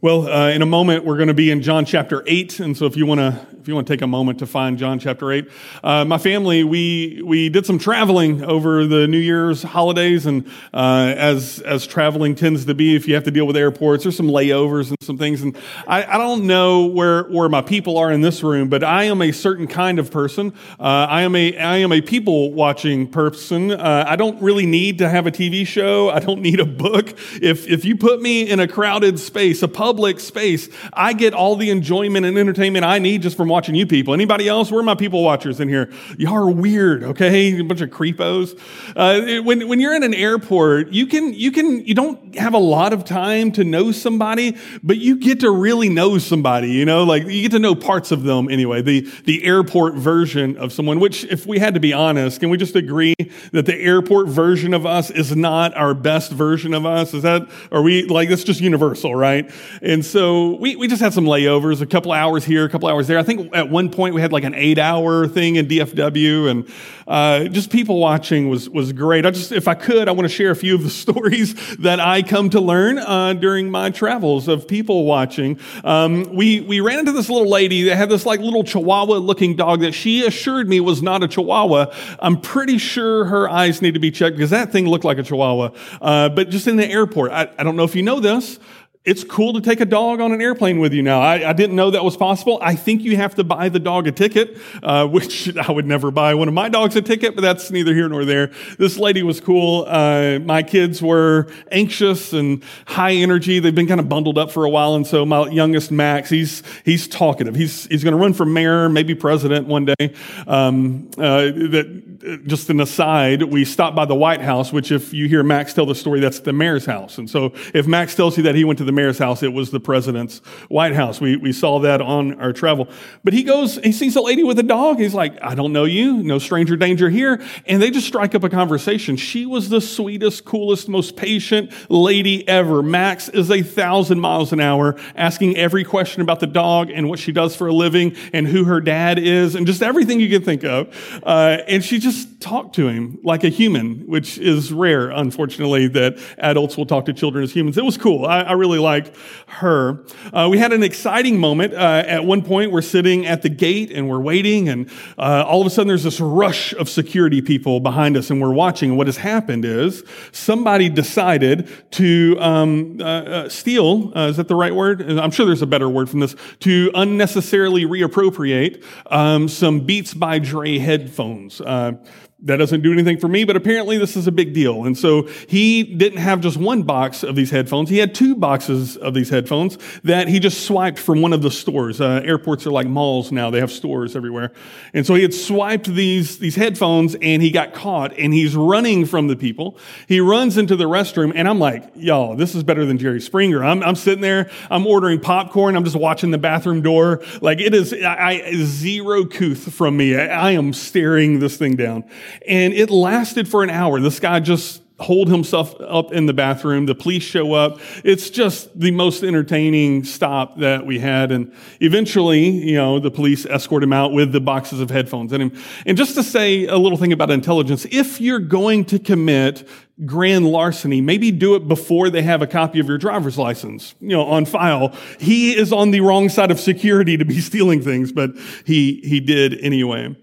Well, uh, in a moment, we're going to be in John chapter 8. And so if you want to, if you want to take a moment to find John chapter 8, uh, my family, we, we did some traveling over the New Year's holidays. And, uh, as, as traveling tends to be, if you have to deal with airports, there's some layovers and some things. And I, I don't know where, where my people are in this room, but I am a certain kind of person. Uh, I am a, I am a people watching person. Uh, I don't really need to have a TV show. I don't need a book. If, if you put me in a crowded space, a public space, I get all the enjoyment and entertainment I need just from watching you people. Anybody else? Where are my people watchers in here? Y'all are weird, okay? A bunch of creepos. Uh, when, when you're in an airport, you can, you can, you don't have a lot of time to know somebody, but you get to really know somebody, you know, like you get to know parts of them anyway. The, the airport version of someone, which if we had to be honest, can we just agree that the airport version of us is not our best version of us? Is that, are we like, that's just universal, right? And so we, we just had some layovers, a couple hours here, a couple hours there. I think at one point we had like an eight hour thing in DFW and uh, just people watching was, was great. I just, if I could, I want to share a few of the stories that I come to learn uh, during my travels of people watching. Um, we, we ran into this little lady that had this like little chihuahua looking dog that she assured me was not a chihuahua. I'm pretty sure her eyes need to be checked because that thing looked like a chihuahua. Uh, but just in the airport, I, I don't know if you know this, it's cool to take a dog on an airplane with you now. I, I, didn't know that was possible. I think you have to buy the dog a ticket, uh, which I would never buy one of my dogs a ticket, but that's neither here nor there. This lady was cool. Uh, my kids were anxious and high energy. They've been kind of bundled up for a while, and so my youngest Max, he's he's talkative. He's he's going to run for mayor, maybe president one day. Um, uh, that just an aside, we stopped by the White House, which if you hear Max tell the story, that's the mayor's house. And so if Max tells you that he went to the mayor's house, it was the president's White House. We, we saw that on our travel. But he goes, he sees a lady with a dog. He's like, I don't know you, no stranger danger here. And they just strike up a conversation. She was the sweetest, coolest, most patient lady ever. Max is a thousand miles an hour, asking every question about the dog and what she does for a living and who her dad is and just everything you can think of. Uh, and she just talked to him like a human, which is rare, unfortunately, that adults will talk to children as humans. It was cool. I, I really like her. Uh, we had an exciting moment. Uh, at one point, we're sitting at the gate and we're waiting, and uh, all of a sudden, there's this rush of security people behind us, and we're watching. And what has happened is somebody decided to um, uh, uh, steal. Uh, is that the right word? I'm sure there's a better word from this. To unnecessarily reappropriate um, some Beats by Dre headphones that doesn't do anything for me, but apparently this is a big deal. And so he didn't have just one box of these headphones. He had two boxes of these headphones that he just swiped from one of the stores. Uh, airports are like malls now. They have stores everywhere. And so he had swiped these, these headphones and he got caught and he's running from the people. He runs into the restroom and I'm like, y'all, this is better than Jerry Springer. I'm, I'm sitting there. I'm ordering popcorn. I'm just watching the bathroom door. Like it is, I, I zero couth from me. I, I am staring this thing down. And it lasted for an hour. This guy just hold himself up in the bathroom. The police show up. It's just the most entertaining stop that we had. And eventually, you know, the police escort him out with the boxes of headphones in him. And just to say a little thing about intelligence, if you're going to commit grand larceny, maybe do it before they have a copy of your driver's license, you know, on file. He is on the wrong side of security to be stealing things, but he, he did anyway.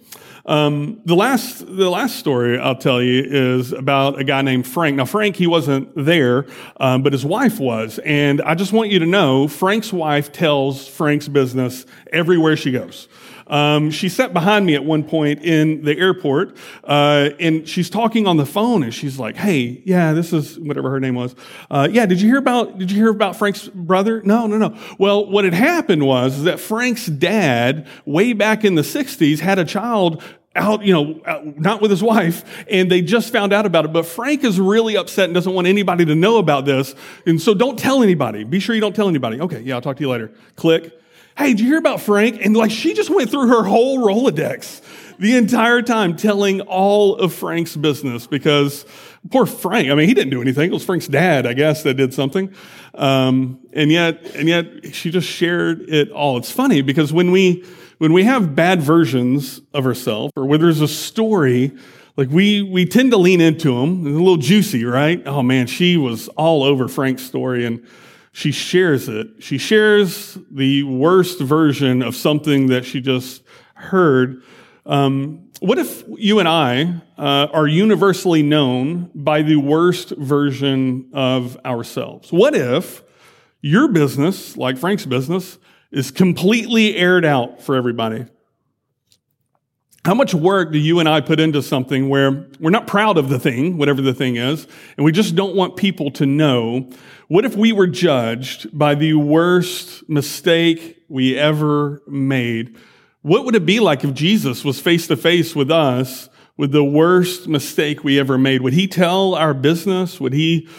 Um, the last, the last story I'll tell you is about a guy named Frank. Now, Frank, he wasn't there, um, but his wife was. And I just want you to know, Frank's wife tells Frank's business everywhere she goes. Um, she sat behind me at one point in the airport, uh, and she's talking on the phone, and she's like, "Hey, yeah, this is whatever her name was. Uh, yeah, did you hear about? Did you hear about Frank's brother? No, no, no. Well, what had happened was that Frank's dad, way back in the '60s, had a child out, you know, not with his wife, and they just found out about it. But Frank is really upset and doesn't want anybody to know about this. And so don't tell anybody. Be sure you don't tell anybody. Okay, yeah, I'll talk to you later. Click. Hey, did you hear about Frank? And like she just went through her whole Rolodex the entire time telling all of Frank's business because poor Frank, I mean, he didn't do anything. It was Frank's dad, I guess, that did something. Um, and yet, and yet she just shared it all. It's funny because when we, when we have bad versions of ourselves or where there's a story, like we, we tend to lean into them. It's a little juicy, right? Oh man, she was all over Frank's story and she shares it. She shares the worst version of something that she just heard. Um, what if you and I uh, are universally known by the worst version of ourselves? What if your business, like Frank's business, is completely aired out for everybody? How much work do you and I put into something where we're not proud of the thing, whatever the thing is, and we just don't want people to know? What if we were judged by the worst mistake we ever made? What would it be like if Jesus was face to face with us with the worst mistake we ever made? Would he tell our business? Would he,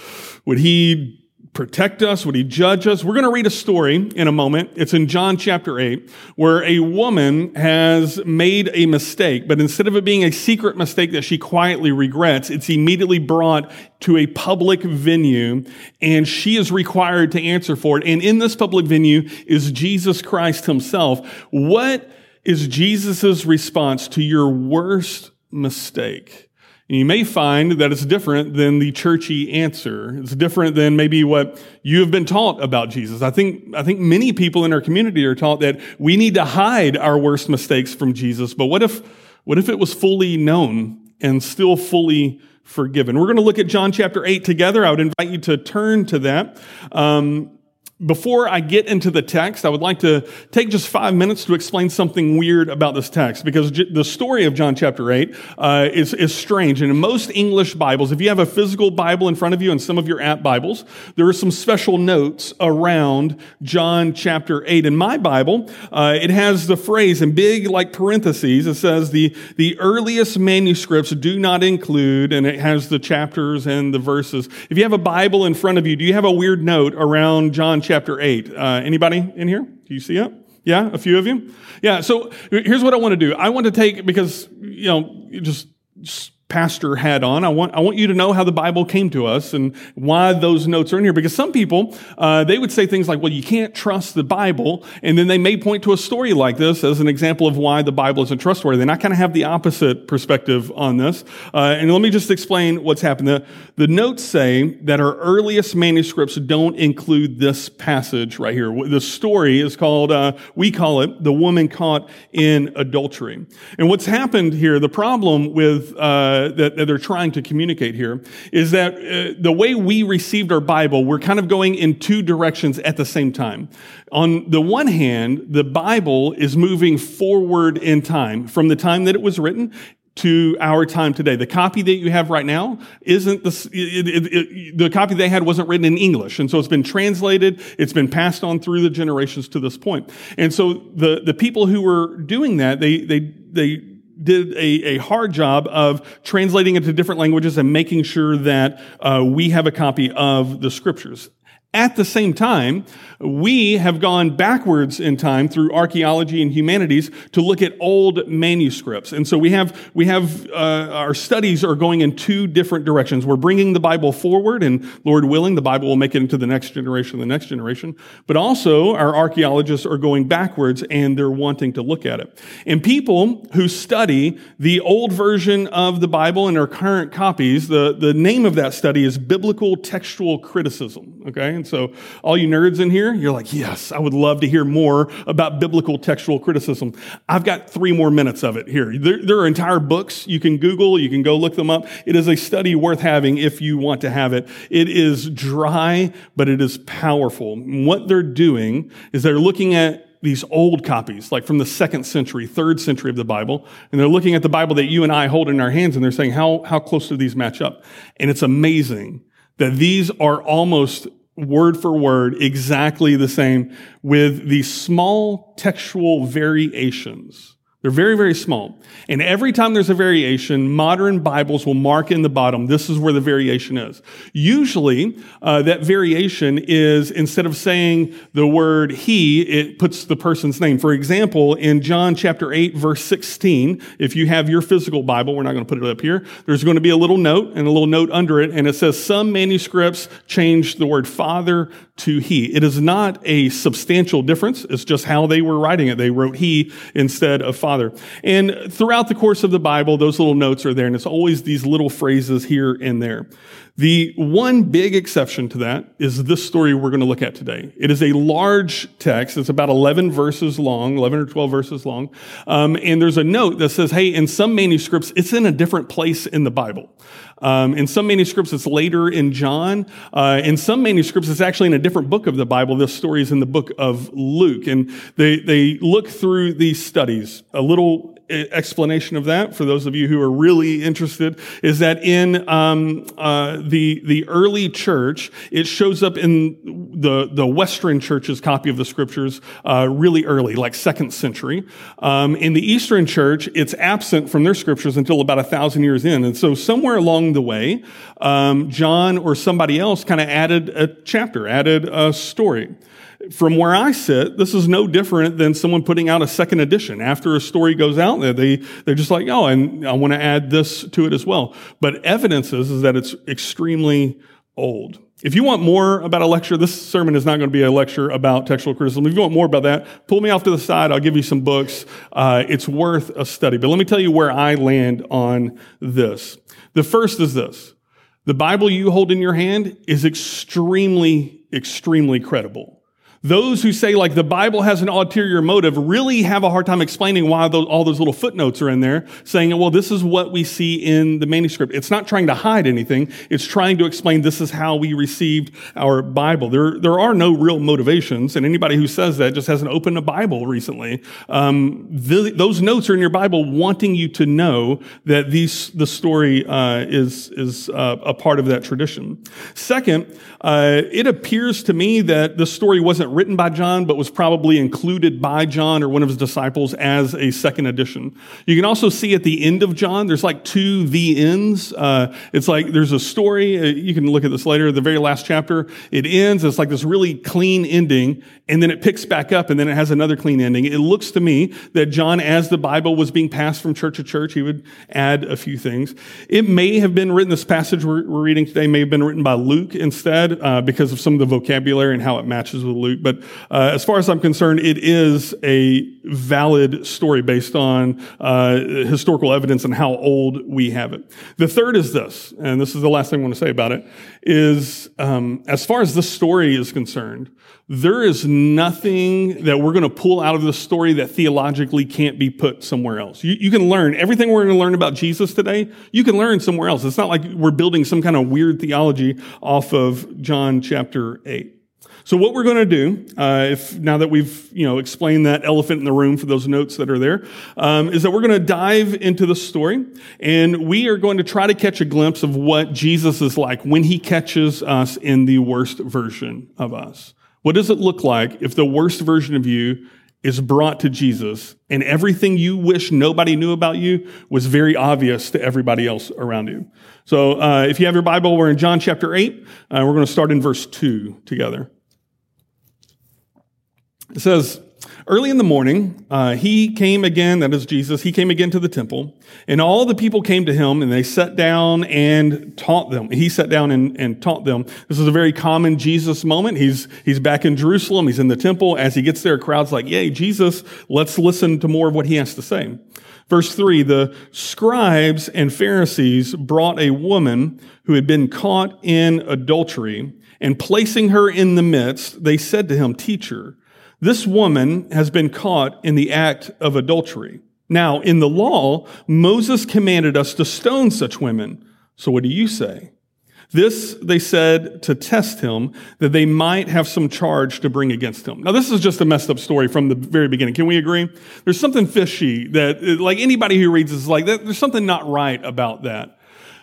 would he protect us? Would he judge us? We're going to read a story in a moment. It's in John chapter 8, where a woman has made a mistake, but instead of it being a secret mistake that she quietly regrets, it's immediately brought to a public venue and she is required to answer for it. And in this public venue is Jesus Christ himself. What is Jesus' response to your worst mistake? And you may find that it's different than the churchy answer. It's different than maybe what you have been taught about Jesus. I think, I think many people in our community are taught that we need to hide our worst mistakes from Jesus. But what if, what if it was fully known and still fully forgiven? We're going to look at John chapter 8 together. I would invite you to turn to that. Um, before I get into the text, I would like to take just five minutes to explain something weird about this text because the story of John chapter 8 uh, is, is strange. And in most English Bibles, if you have a physical Bible in front of you and some of your app Bibles, there are some special notes around John chapter 8. In my Bible, uh, it has the phrase in big like parentheses. It says the, the earliest manuscripts do not include, and it has the chapters and the verses. If you have a Bible in front of you, do you have a weird note around John chapter 8. Uh, anybody in here? Do you see it? Yeah, a few of you? Yeah, so here's what I want to do. I want to take, because, you know, just, just pastor hat on. I want, I want you to know how the Bible came to us and why those notes are in here. Because some people, uh, they would say things like, well, you can't trust the Bible. And then they may point to a story like this as an example of why the Bible isn't trustworthy. And I kind of have the opposite perspective on this. Uh, and let me just explain what's happened. The, the notes say that our earliest manuscripts don't include this passage right here. The story is called, uh, we call it the woman caught in adultery. And what's happened here, the problem with, uh, uh, that, that, they're trying to communicate here is that uh, the way we received our Bible, we're kind of going in two directions at the same time. On the one hand, the Bible is moving forward in time from the time that it was written to our time today. The copy that you have right now isn't the, it, it, it, the copy they had wasn't written in English. And so it's been translated. It's been passed on through the generations to this point. And so the, the people who were doing that, they, they, they, did a, a hard job of translating into different languages and making sure that uh, we have a copy of the scriptures. At the same time, we have gone backwards in time through archaeology and humanities to look at old manuscripts. And so we have, we have, uh, our studies are going in two different directions. We're bringing the Bible forward and Lord willing, the Bible will make it into the next generation, the next generation. But also our archaeologists are going backwards and they're wanting to look at it. And people who study the old version of the Bible and our current copies, the, the name of that study is Biblical Textual Criticism. Okay. And so all you nerds in here, here, you're like, yes, I would love to hear more about biblical textual criticism. I've got three more minutes of it here. There, there, are entire books you can Google, you can go look them up. It is a study worth having if you want to have it. It is dry, but it is powerful. what they're doing is they're looking at these old copies, like from the second century, third century of the Bible, and they're looking at the Bible that you and I hold in our hands, and they're saying, how, how close do these match up? And it's amazing that these are almost word for word exactly the same with these small textual variations they're very, very small. And every time there's a variation, modern Bibles will mark in the bottom, this is where the variation is. Usually, uh, that variation is instead of saying the word he, it puts the person's name. For example, in John chapter 8, verse 16, if you have your physical Bible, we're not going to put it up here, there's going to be a little note and a little note under it, and it says some manuscripts change the word father to he. It is not a substantial difference. It's just how they were writing it. They wrote he instead of father. And throughout the course of the Bible, those little notes are there, and it's always these little phrases here and there. The one big exception to that is this story we're going to look at today. It is a large text. It's about 11 verses long, 11 or 12 verses long. Um, and there's a note that says, hey, in some manuscripts, it's in a different place in the Bible. Um, in some manuscripts, it's later in John. Uh, in some manuscripts, it's actually in a different book of the Bible. This story is in the book of Luke. And they, they look through these studies. A little explanation of that for those of you who are really interested is that in um, uh, the the early church, it shows up in the the Western church's copy of the scriptures uh, really early, like second century. Um, in the Eastern church, it's absent from their scriptures until about a thousand years in, and so somewhere along the way, um, John or somebody else kind of added a chapter, added a story from where I sit, this is no different than someone putting out a second edition. After a story goes out there, they, they're just like, oh, and I want to add this to it as well. But evidence is, is that it's extremely old. If you want more about a lecture, this sermon is not going to be a lecture about textual criticism. If you want more about that, pull me off to the side. I'll give you some books. Uh, it's worth a study. But let me tell you where I land on this. The first is this. The Bible you hold in your hand is extremely, extremely credible. Those who say like the Bible has an ulterior motive really have a hard time explaining why those, all those little footnotes are in there saying, well, this is what we see in the manuscript. It's not trying to hide anything. It's trying to explain this is how we received our Bible. There, there are no real motivations. And anybody who says that just hasn't opened a Bible recently. Um, the, those notes are in your Bible wanting you to know that these, the story uh, is, is uh, a part of that tradition. Second, uh, it appears to me that the story wasn't written by John, but was probably included by John or one of his disciples as a second edition. You can also see at the end of John, there's like two the ends. Uh, it's like there's a story. Uh, you can look at this later. The very last chapter, it ends. It's like this really clean ending, and then it picks back up, and then it has another clean ending. It looks to me that John, as the Bible was being passed from church to church, he would add a few things. It may have been written. This passage we're, we're reading today may have been written by Luke instead, uh, because of some of the vocabulary and how it matches with Luke. But uh, as far as I'm concerned, it is a valid story based on uh, historical evidence and how old we have it. The third is this, and this is the last thing I want to say about it, is um, as far as this story is concerned, there is nothing that we're going to pull out of the story that theologically can't be put somewhere else. You, you can learn everything we're going to learn about Jesus today. You can learn somewhere else. It's not like we're building some kind of weird theology off of John chapter 8. So what we're going to do, uh, if now that we've you know explained that elephant in the room for those notes that are there, um, is that we're going to dive into the story, and we are going to try to catch a glimpse of what Jesus is like when he catches us in the worst version of us. What does it look like if the worst version of you is brought to Jesus and everything you wish nobody knew about you was very obvious to everybody else around you? So uh, if you have your Bible, we're in John chapter 8. Uh, we're going to start in verse 2 together. It says, Early in the morning, uh, he came again, that is Jesus, he came again to the temple, and all the people came to him, and they sat down and taught them. He sat down and, and taught them. This is a very common Jesus moment. He's, he's back in Jerusalem, he's in the temple. As he gets there, crowd's like, Yay, Jesus, let's listen to more of what he has to say. Verse 3 The scribes and Pharisees brought a woman who had been caught in adultery, and placing her in the midst, they said to him, Teacher, this woman has been caught in the act of adultery. Now, in the law, Moses commanded us to stone such women. So what do you say? This they said to test him, that they might have some charge to bring against him. Now, this is just a messed up story from the very beginning. Can we agree? There's something fishy that, like anybody who reads this is like, there's something not right about that.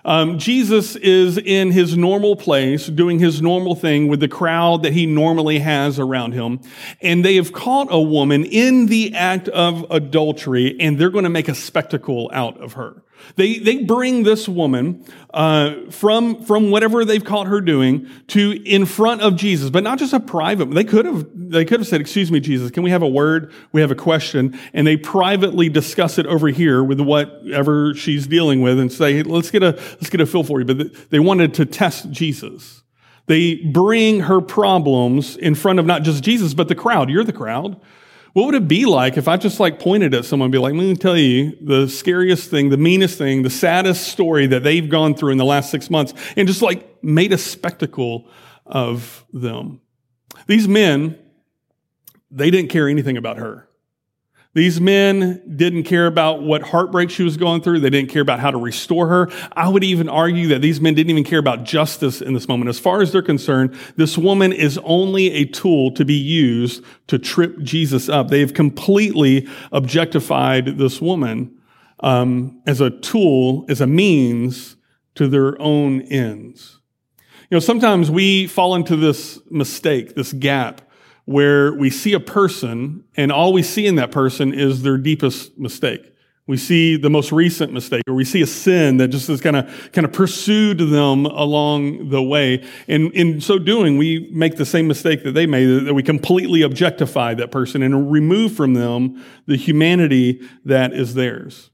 Um, Jesus is in his normal place, doing his normal thing with the crowd that he normally has around him. And they have caught a woman in the act of adultery, and they're going to make a spectacle out of her. They, they bring this woman uh, from, from whatever they've caught her doing to in front of Jesus, but not just a private. They could have they could have said, "Excuse me, Jesus, can we have a word? We have a question," and they privately discuss it over here with whatever she's dealing with, and say, "Let's get a let's get a feel for you." But they wanted to test Jesus. They bring her problems in front of not just Jesus, but the crowd. You're the crowd. What would it be like if I just like pointed at someone and be like, let me tell you the scariest thing, the meanest thing, the saddest story that they've gone through in the last six months and just like made a spectacle of them. These men, they didn't care anything about her. These men didn't care about what heartbreak she was going through. They didn't care about how to restore her. I would even argue that these men didn't even care about justice in this moment. As far as they're concerned, this woman is only a tool to be used to trip Jesus up. They have completely objectified this woman um, as a tool, as a means to their own ends. You know, sometimes we fall into this mistake, this gap where we see a person and all we see in that person is their deepest mistake. We see the most recent mistake, or we see a sin that just has kind of kind of pursued them along the way. And in so doing, we make the same mistake that they made, that we completely objectify that person and remove from them the humanity that is theirs.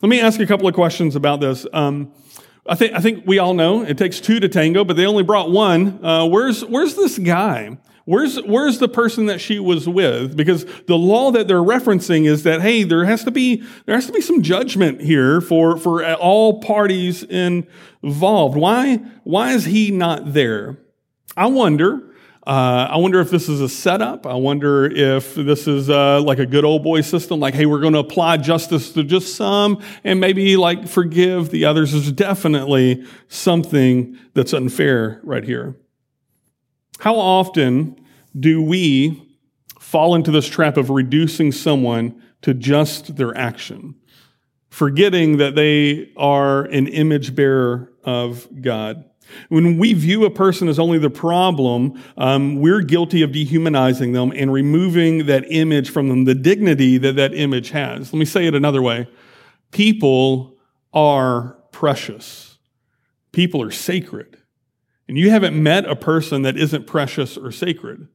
Let me ask a couple of questions about this. Um, I think I think we all know it takes two to tango, but they only brought one. Uh, where's where's this guy? Where's, where's the person that she was with? Because the law that they're referencing is that, hey, there has to be, there has to be some judgment here for, for all parties involved. Why, why is he not there? I wonder, uh, I wonder if this is a setup. I wonder if this is uh, like a good old boy system, like, hey, we're going to apply justice to just some and maybe like forgive the others. There's definitely something that's unfair right here. How often do we fall into this trap of reducing someone to just their action, forgetting that they are an image bearer of God? When we view a person as only the problem, um, we're guilty of dehumanizing them and removing that image from them, the dignity that that image has. Let me say it another way. People are precious. People are sacred. And you haven't met a person that isn't precious or sacred.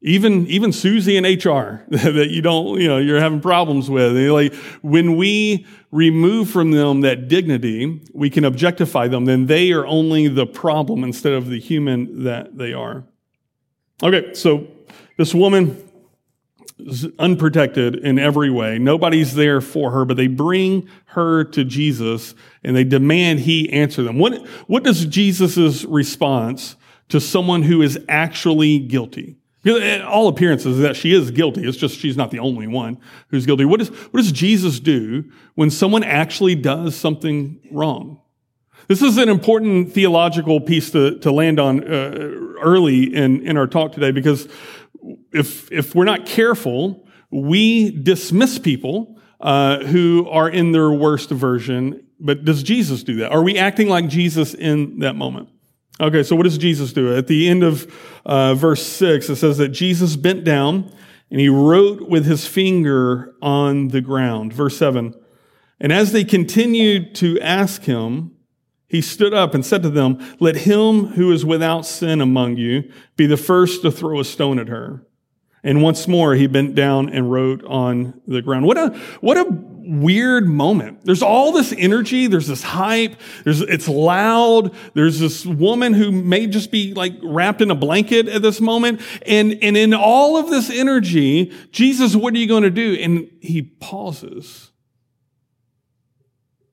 Even, even Susie in HR that you don't, you know, you're having problems with. Like, when we remove from them that dignity, we can objectify them, then they are only the problem instead of the human that they are. Okay, so this woman, unprotected in every way. Nobody's there for her, but they bring her to Jesus and they demand he answer them. What, what does Jesus' response to someone who is actually guilty? All appearances that she is guilty. It's just she's not the only one who's guilty. What, is, what does Jesus do when someone actually does something wrong? This is an important theological piece to, to land on uh, early in, in our talk today because if, if we're not careful, we dismiss people uh, who are in their worst version. But does Jesus do that? Are we acting like Jesus in that moment? Okay, so what does Jesus do? At the end of uh, verse 6, it says that Jesus bent down and he wrote with his finger on the ground. Verse 7. And as they continued to ask him, he stood up and said to them, Let him who is without sin among you be the first to throw a stone at her. And once more, he bent down and wrote on the ground. What a, what a weird moment. There's all this energy. There's this hype. There's, it's loud. There's this woman who may just be like wrapped in a blanket at this moment. And, and in all of this energy, Jesus, what are you going to do? And he pauses.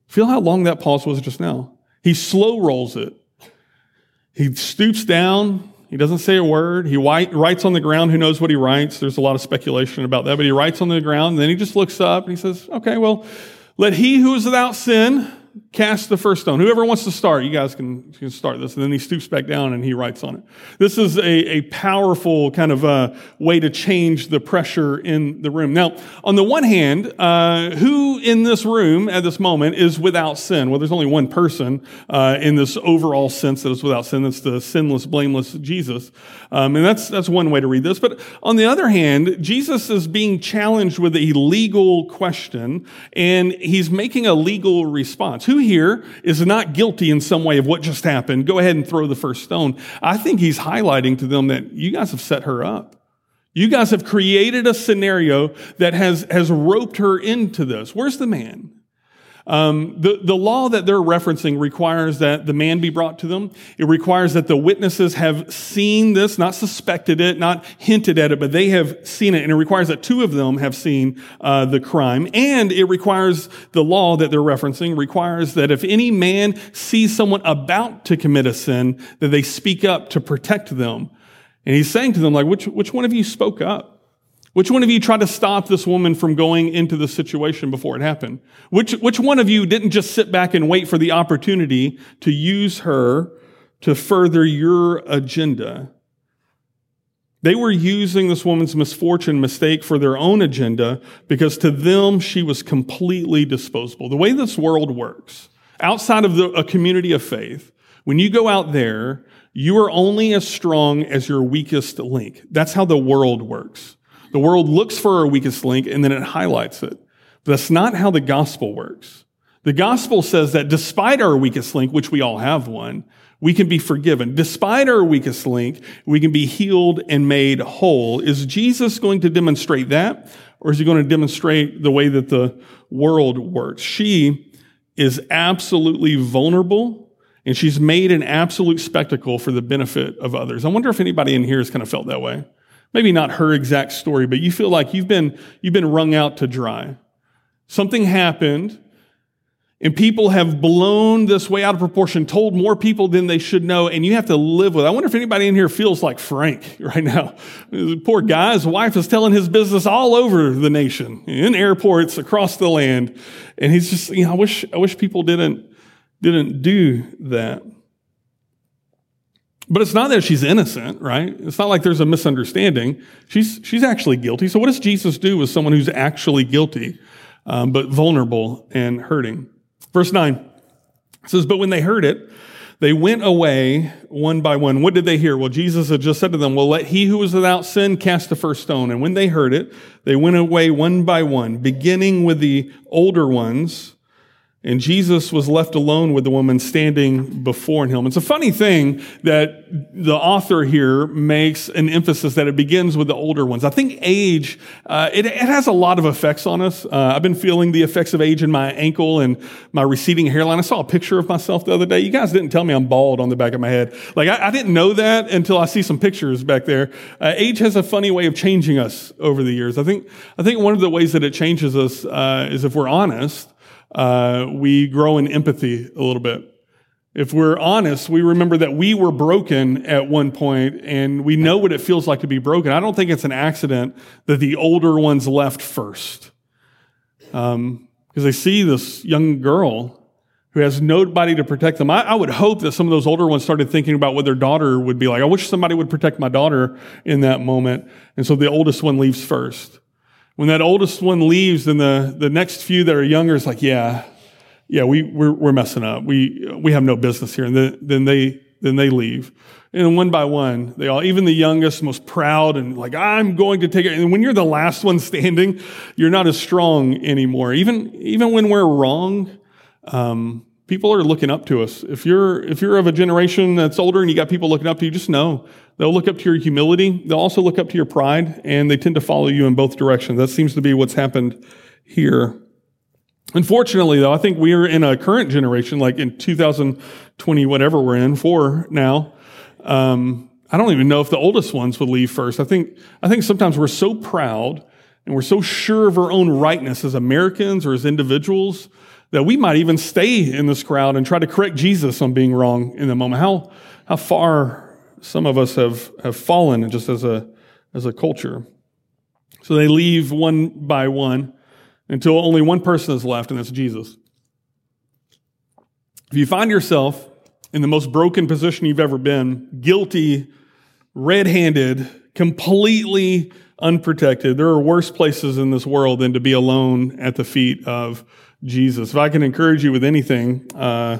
Feel how long that pause was just now. He slow rolls it. He stoops down. He doesn't say a word. He writes on the ground. Who knows what he writes? There's a lot of speculation about that, but he writes on the ground. And then he just looks up and he says, okay, well, let he who is without sin cast the first stone. Whoever wants to start, you guys can, can start this. And then he stoops back down and he writes on it. This is a, a powerful kind of uh, way to change the pressure in the room. Now, on the one hand, uh, who in this room at this moment is without sin? Well, there's only one person uh, in this overall sense that is without sin. That's the sinless, blameless Jesus. Um, and that's, that's one way to read this. But on the other hand, Jesus is being challenged with a legal question and he's making a legal response. Who here is not guilty in some way of what just happened? Go ahead and throw the first stone. I think he's highlighting to them that you guys have set her up. You guys have created a scenario that has, has roped her into this. Where's the man? Um, the, the law that they're referencing requires that the man be brought to them. It requires that the witnesses have seen this, not suspected it, not hinted at it, but they have seen it. And it requires that two of them have seen uh, the crime. And it requires the law that they're referencing requires that if any man sees someone about to commit a sin, that they speak up to protect them. And he's saying to them, like, which, which one of you spoke up? Which one of you tried to stop this woman from going into the situation before it happened? Which, which one of you didn't just sit back and wait for the opportunity to use her to further your agenda? They were using this woman's misfortune mistake for their own agenda because to them she was completely disposable. The way this world works, outside of the, a community of faith, when you go out there, you are only as strong as your weakest link. That's how the world works. The world looks for our weakest link and then it highlights it. But that's not how the gospel works. The gospel says that despite our weakest link, which we all have one, we can be forgiven. Despite our weakest link, we can be healed and made whole. Is Jesus going to demonstrate that? Or is he going to demonstrate the way that the world works? She is absolutely vulnerable and she's made an absolute spectacle for the benefit of others. I wonder if anybody in here has kind of felt that way. Maybe not her exact story, but you feel like you've been, you've been wrung out to dry. Something happened and people have blown this way out of proportion, told more people than they should know, and you have to live with it. I wonder if anybody in here feels like Frank right now. Poor guy, his wife is telling his business all over the nation, in airports, across the land. And he's just, you know, I wish, I wish people didn't, didn't do that. But it's not that she's innocent, right? It's not like there's a misunderstanding. She's, she's actually guilty. So what does Jesus do with someone who's actually guilty, um, but vulnerable and hurting? Verse 9 says, But when they heard it, they went away one by one. What did they hear? Well, Jesus had just said to them, Well, let he who is without sin cast the first stone. And when they heard it, they went away one by one, beginning with the older ones and Jesus was left alone with the woman standing before him. It's a funny thing that the author here makes an emphasis that it begins with the older ones. I think age, uh, it, it, has a lot of effects on us. Uh, I've been feeling the effects of age in my ankle and my receding hairline. I saw a picture of myself the other day. You guys didn't tell me I'm bald on the back of my head. Like, I, I didn't know that until I see some pictures back there. Uh, age has a funny way of changing us over the years. I think, I think one of the ways that it changes us uh, is if we're honest uh, we grow in empathy a little bit. If we're honest, we remember that we were broken at one point and we know what it feels like to be broken. I don't think it's an accident that the older ones left first. Um, because they see this young girl who has nobody to protect them. I, I, would hope that some of those older ones started thinking about what their daughter would be like. I wish somebody would protect my daughter in that moment. And so the oldest one leaves first. When that oldest one leaves, then the, the next few that are younger is like, yeah, yeah, we, we're, we're messing up. We, we have no business here. And then, then they, then they leave. And one by one, they all, even the youngest, most proud and like, I'm going to take it. And when you're the last one standing, you're not as strong anymore. Even, even when we're wrong, um, people are looking up to us. If you're, if you're of a generation that's older and you got people looking up to you, just know they'll look up to your humility. They'll also look up to your pride and they tend to follow you in both directions. That seems to be what's happened here. Unfortunately, though, I think we're in a current generation, like in 2020, whatever we're in, for now. Um, I don't even know if the oldest ones would leave first. I think, I think sometimes we're so proud and we're so sure of our own rightness as Americans or as individuals that we might even stay in this crowd and try to correct Jesus on being wrong in the moment. How, how far some of us have, have fallen just as a, as a culture. So they leave one by one until only one person is left, and that's Jesus. If you find yourself in the most broken position you've ever been, guilty, red handed, completely unprotected, there are worse places in this world than to be alone at the feet of Jesus. If I can encourage you with anything, uh,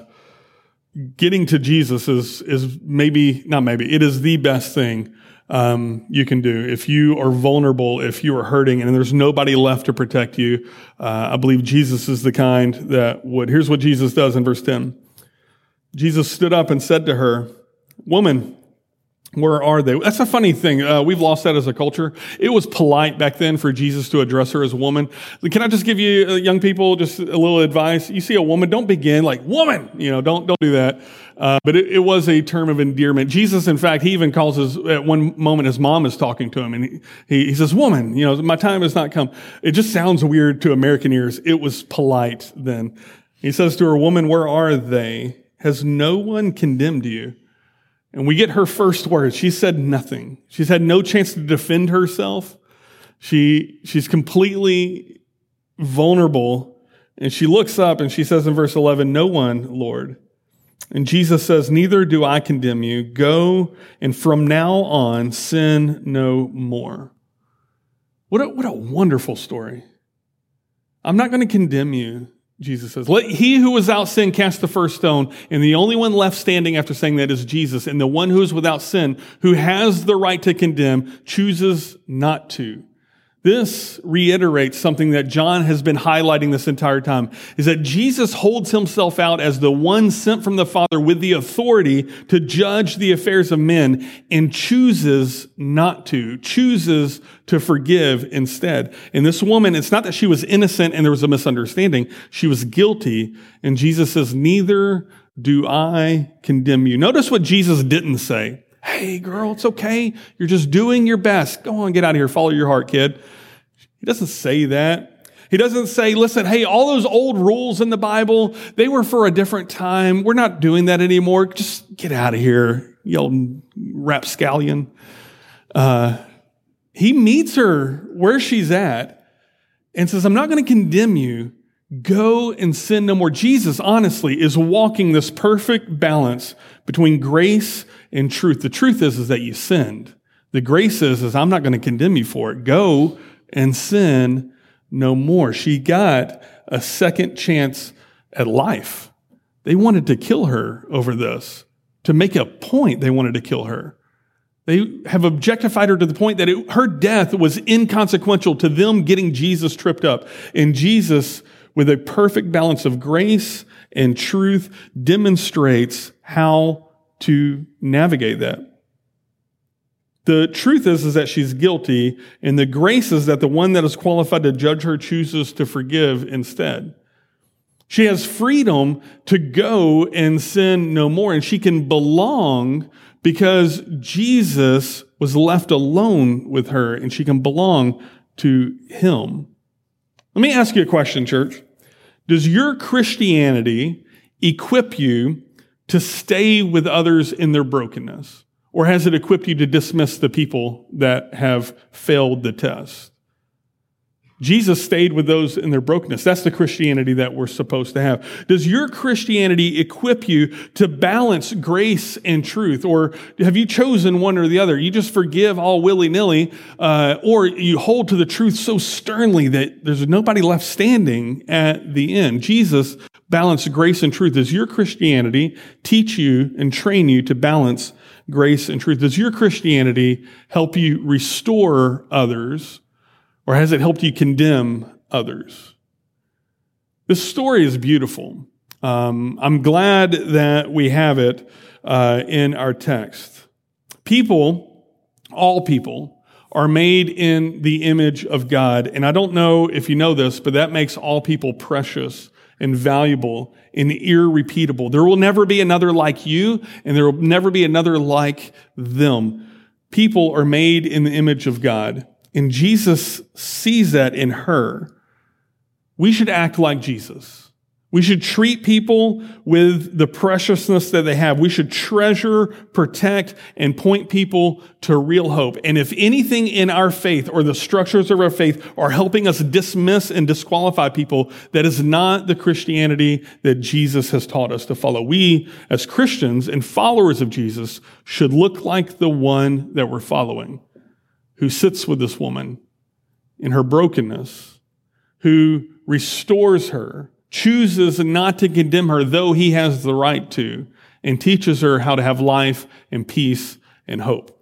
getting to Jesus is is maybe not maybe it is the best thing um, you can do if you are vulnerable, if you are hurting, and there's nobody left to protect you. Uh, I believe Jesus is the kind that would. Here's what Jesus does in verse ten. Jesus stood up and said to her, "Woman, where are they? That's a funny thing. Uh, we've lost that as a culture. It was polite back then for Jesus to address her as woman. Can I just give you uh, young people just a little advice? You see a woman, don't begin like woman. You know, don't don't do that. Uh, but it, it, was a term of endearment. Jesus, in fact, he even calls his at one moment his mom is talking to him, and he, he, he says, "Woman, you know, my time has not come." It just sounds weird to American ears. It was polite then. He says to her, "Woman, where are they? Has no one condemned you?" And we get her first words. She said nothing. She's had no chance to defend herself. She, she's completely vulnerable. And she looks up and she says in verse 11, No one, Lord. And Jesus says, Neither do I condemn you. Go and from now on sin no more. What a, what a wonderful story. I'm not going to condemn you. Jesus says, Let he who is without sin cast the first stone. And the only one left standing after saying that is Jesus. And the one who is without sin, who has the right to condemn, chooses not to. This reiterates something that John has been highlighting this entire time is that Jesus holds himself out as the one sent from the Father with the authority to judge the affairs of men and chooses not to, chooses to forgive instead. And this woman, it's not that she was innocent and there was a misunderstanding. She was guilty. And Jesus says, neither do I condemn you. Notice what Jesus didn't say. Hey, girl, it's okay. You're just doing your best. Go on, get out of here. Follow your heart, kid. He doesn't say that. He doesn't say, listen, hey, all those old rules in the Bible, they were for a different time. We're not doing that anymore. Just get out of here, you old rapscallion. Uh, he meets her where she's at and says, I'm not going to condemn you. Go and sin no more. Jesus, honestly, is walking this perfect balance between grace and truth. The truth is, is that you sinned. The grace is, is I'm not going to condemn you for it. Go and sin no more. She got a second chance at life. They wanted to kill her over this. To make a point, they wanted to kill her. They have objectified her to the point that it, her death was inconsequential to them getting Jesus tripped up. And Jesus, with a perfect balance of grace and truth, demonstrates how to navigate that. The truth is, is that she's guilty, and the grace is that the one that is qualified to judge her chooses to forgive instead. She has freedom to go and sin no more, and she can belong because Jesus was left alone with her, and she can belong to him. Let me ask you a question, church. Does your Christianity equip you to stay with others in their brokenness? Or has it equipped you to dismiss the people that have failed the test? Jesus stayed with those in their brokenness. That's the Christianity that we're supposed to have. Does your Christianity equip you to balance grace and truth? Or have you chosen one or the other? You just forgive all willy nilly, uh, or you hold to the truth so sternly that there's nobody left standing at the end. Jesus balanced grace and truth. Does your Christianity teach you and train you to balance grace and truth? Does your Christianity help you restore others, or has it helped you condemn others? This story is beautiful. Um, I'm glad that we have it uh, in our text. People, all people, are made in the image of God. And I don't know if you know this, but that makes all people precious and valuable and irrepeatable. There will never be another like you, and there will never be another like them. People are made in the image of God, and Jesus sees that in her. We should act like Jesus. We should treat people with the preciousness that they have. We should treasure, protect, and point people to real hope. And if anything in our faith or the structures of our faith are helping us dismiss and disqualify people, that is not the Christianity that Jesus has taught us to follow. We, as Christians and followers of Jesus, should look like the one that we're following, who sits with this woman in her brokenness, who restores her, chooses not to condemn her, though he has the right to, and teaches her how to have life and peace and hope.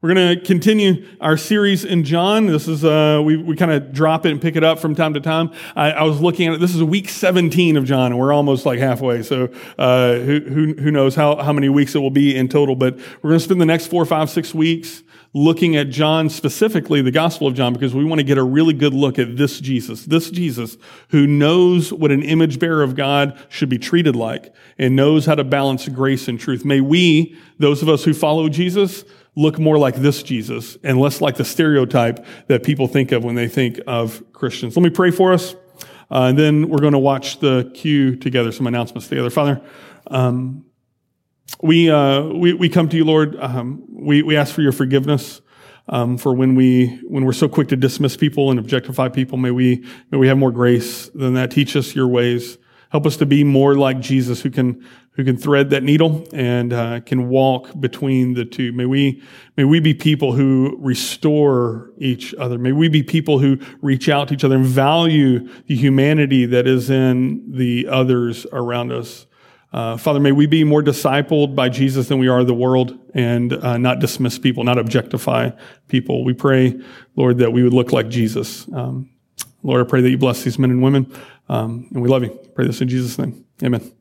We're going to continue our series in John. This is, uh, we, we kind of drop it and pick it up from time to time. I, I, was looking at it. This is week 17 of John, and we're almost like halfway. So, uh, who, who, who knows how, how many weeks it will be in total, but we're going to spend the next four, five, six weeks looking at John specifically, the Gospel of John, because we want to get a really good look at this Jesus, this Jesus who knows what an image bearer of God should be treated like and knows how to balance grace and truth. May we, those of us who follow Jesus, look more like this Jesus and less like the stereotype that people think of when they think of Christians. Let me pray for us, uh, and then we're going to watch the cue together, some announcements together. Father, um, we, uh, we, we come to you, Lord. Um, we, we ask for your forgiveness. Um, for when we when we're so quick to dismiss people and objectify people, may we may we have more grace than that. Teach us your ways. Help us to be more like Jesus, who can who can thread that needle and uh, can walk between the two. May we, may we be people who restore each other. May we be people who reach out to each other and value the humanity that is in the others around us. Uh, Father, may we be more discipled by Jesus than we are the world and uh, not dismiss people, not objectify people. We pray, Lord, that we would look like Jesus. Um, Lord, I pray that you bless these men and women. Um, and we love you. Pray this in Jesus' name. Amen.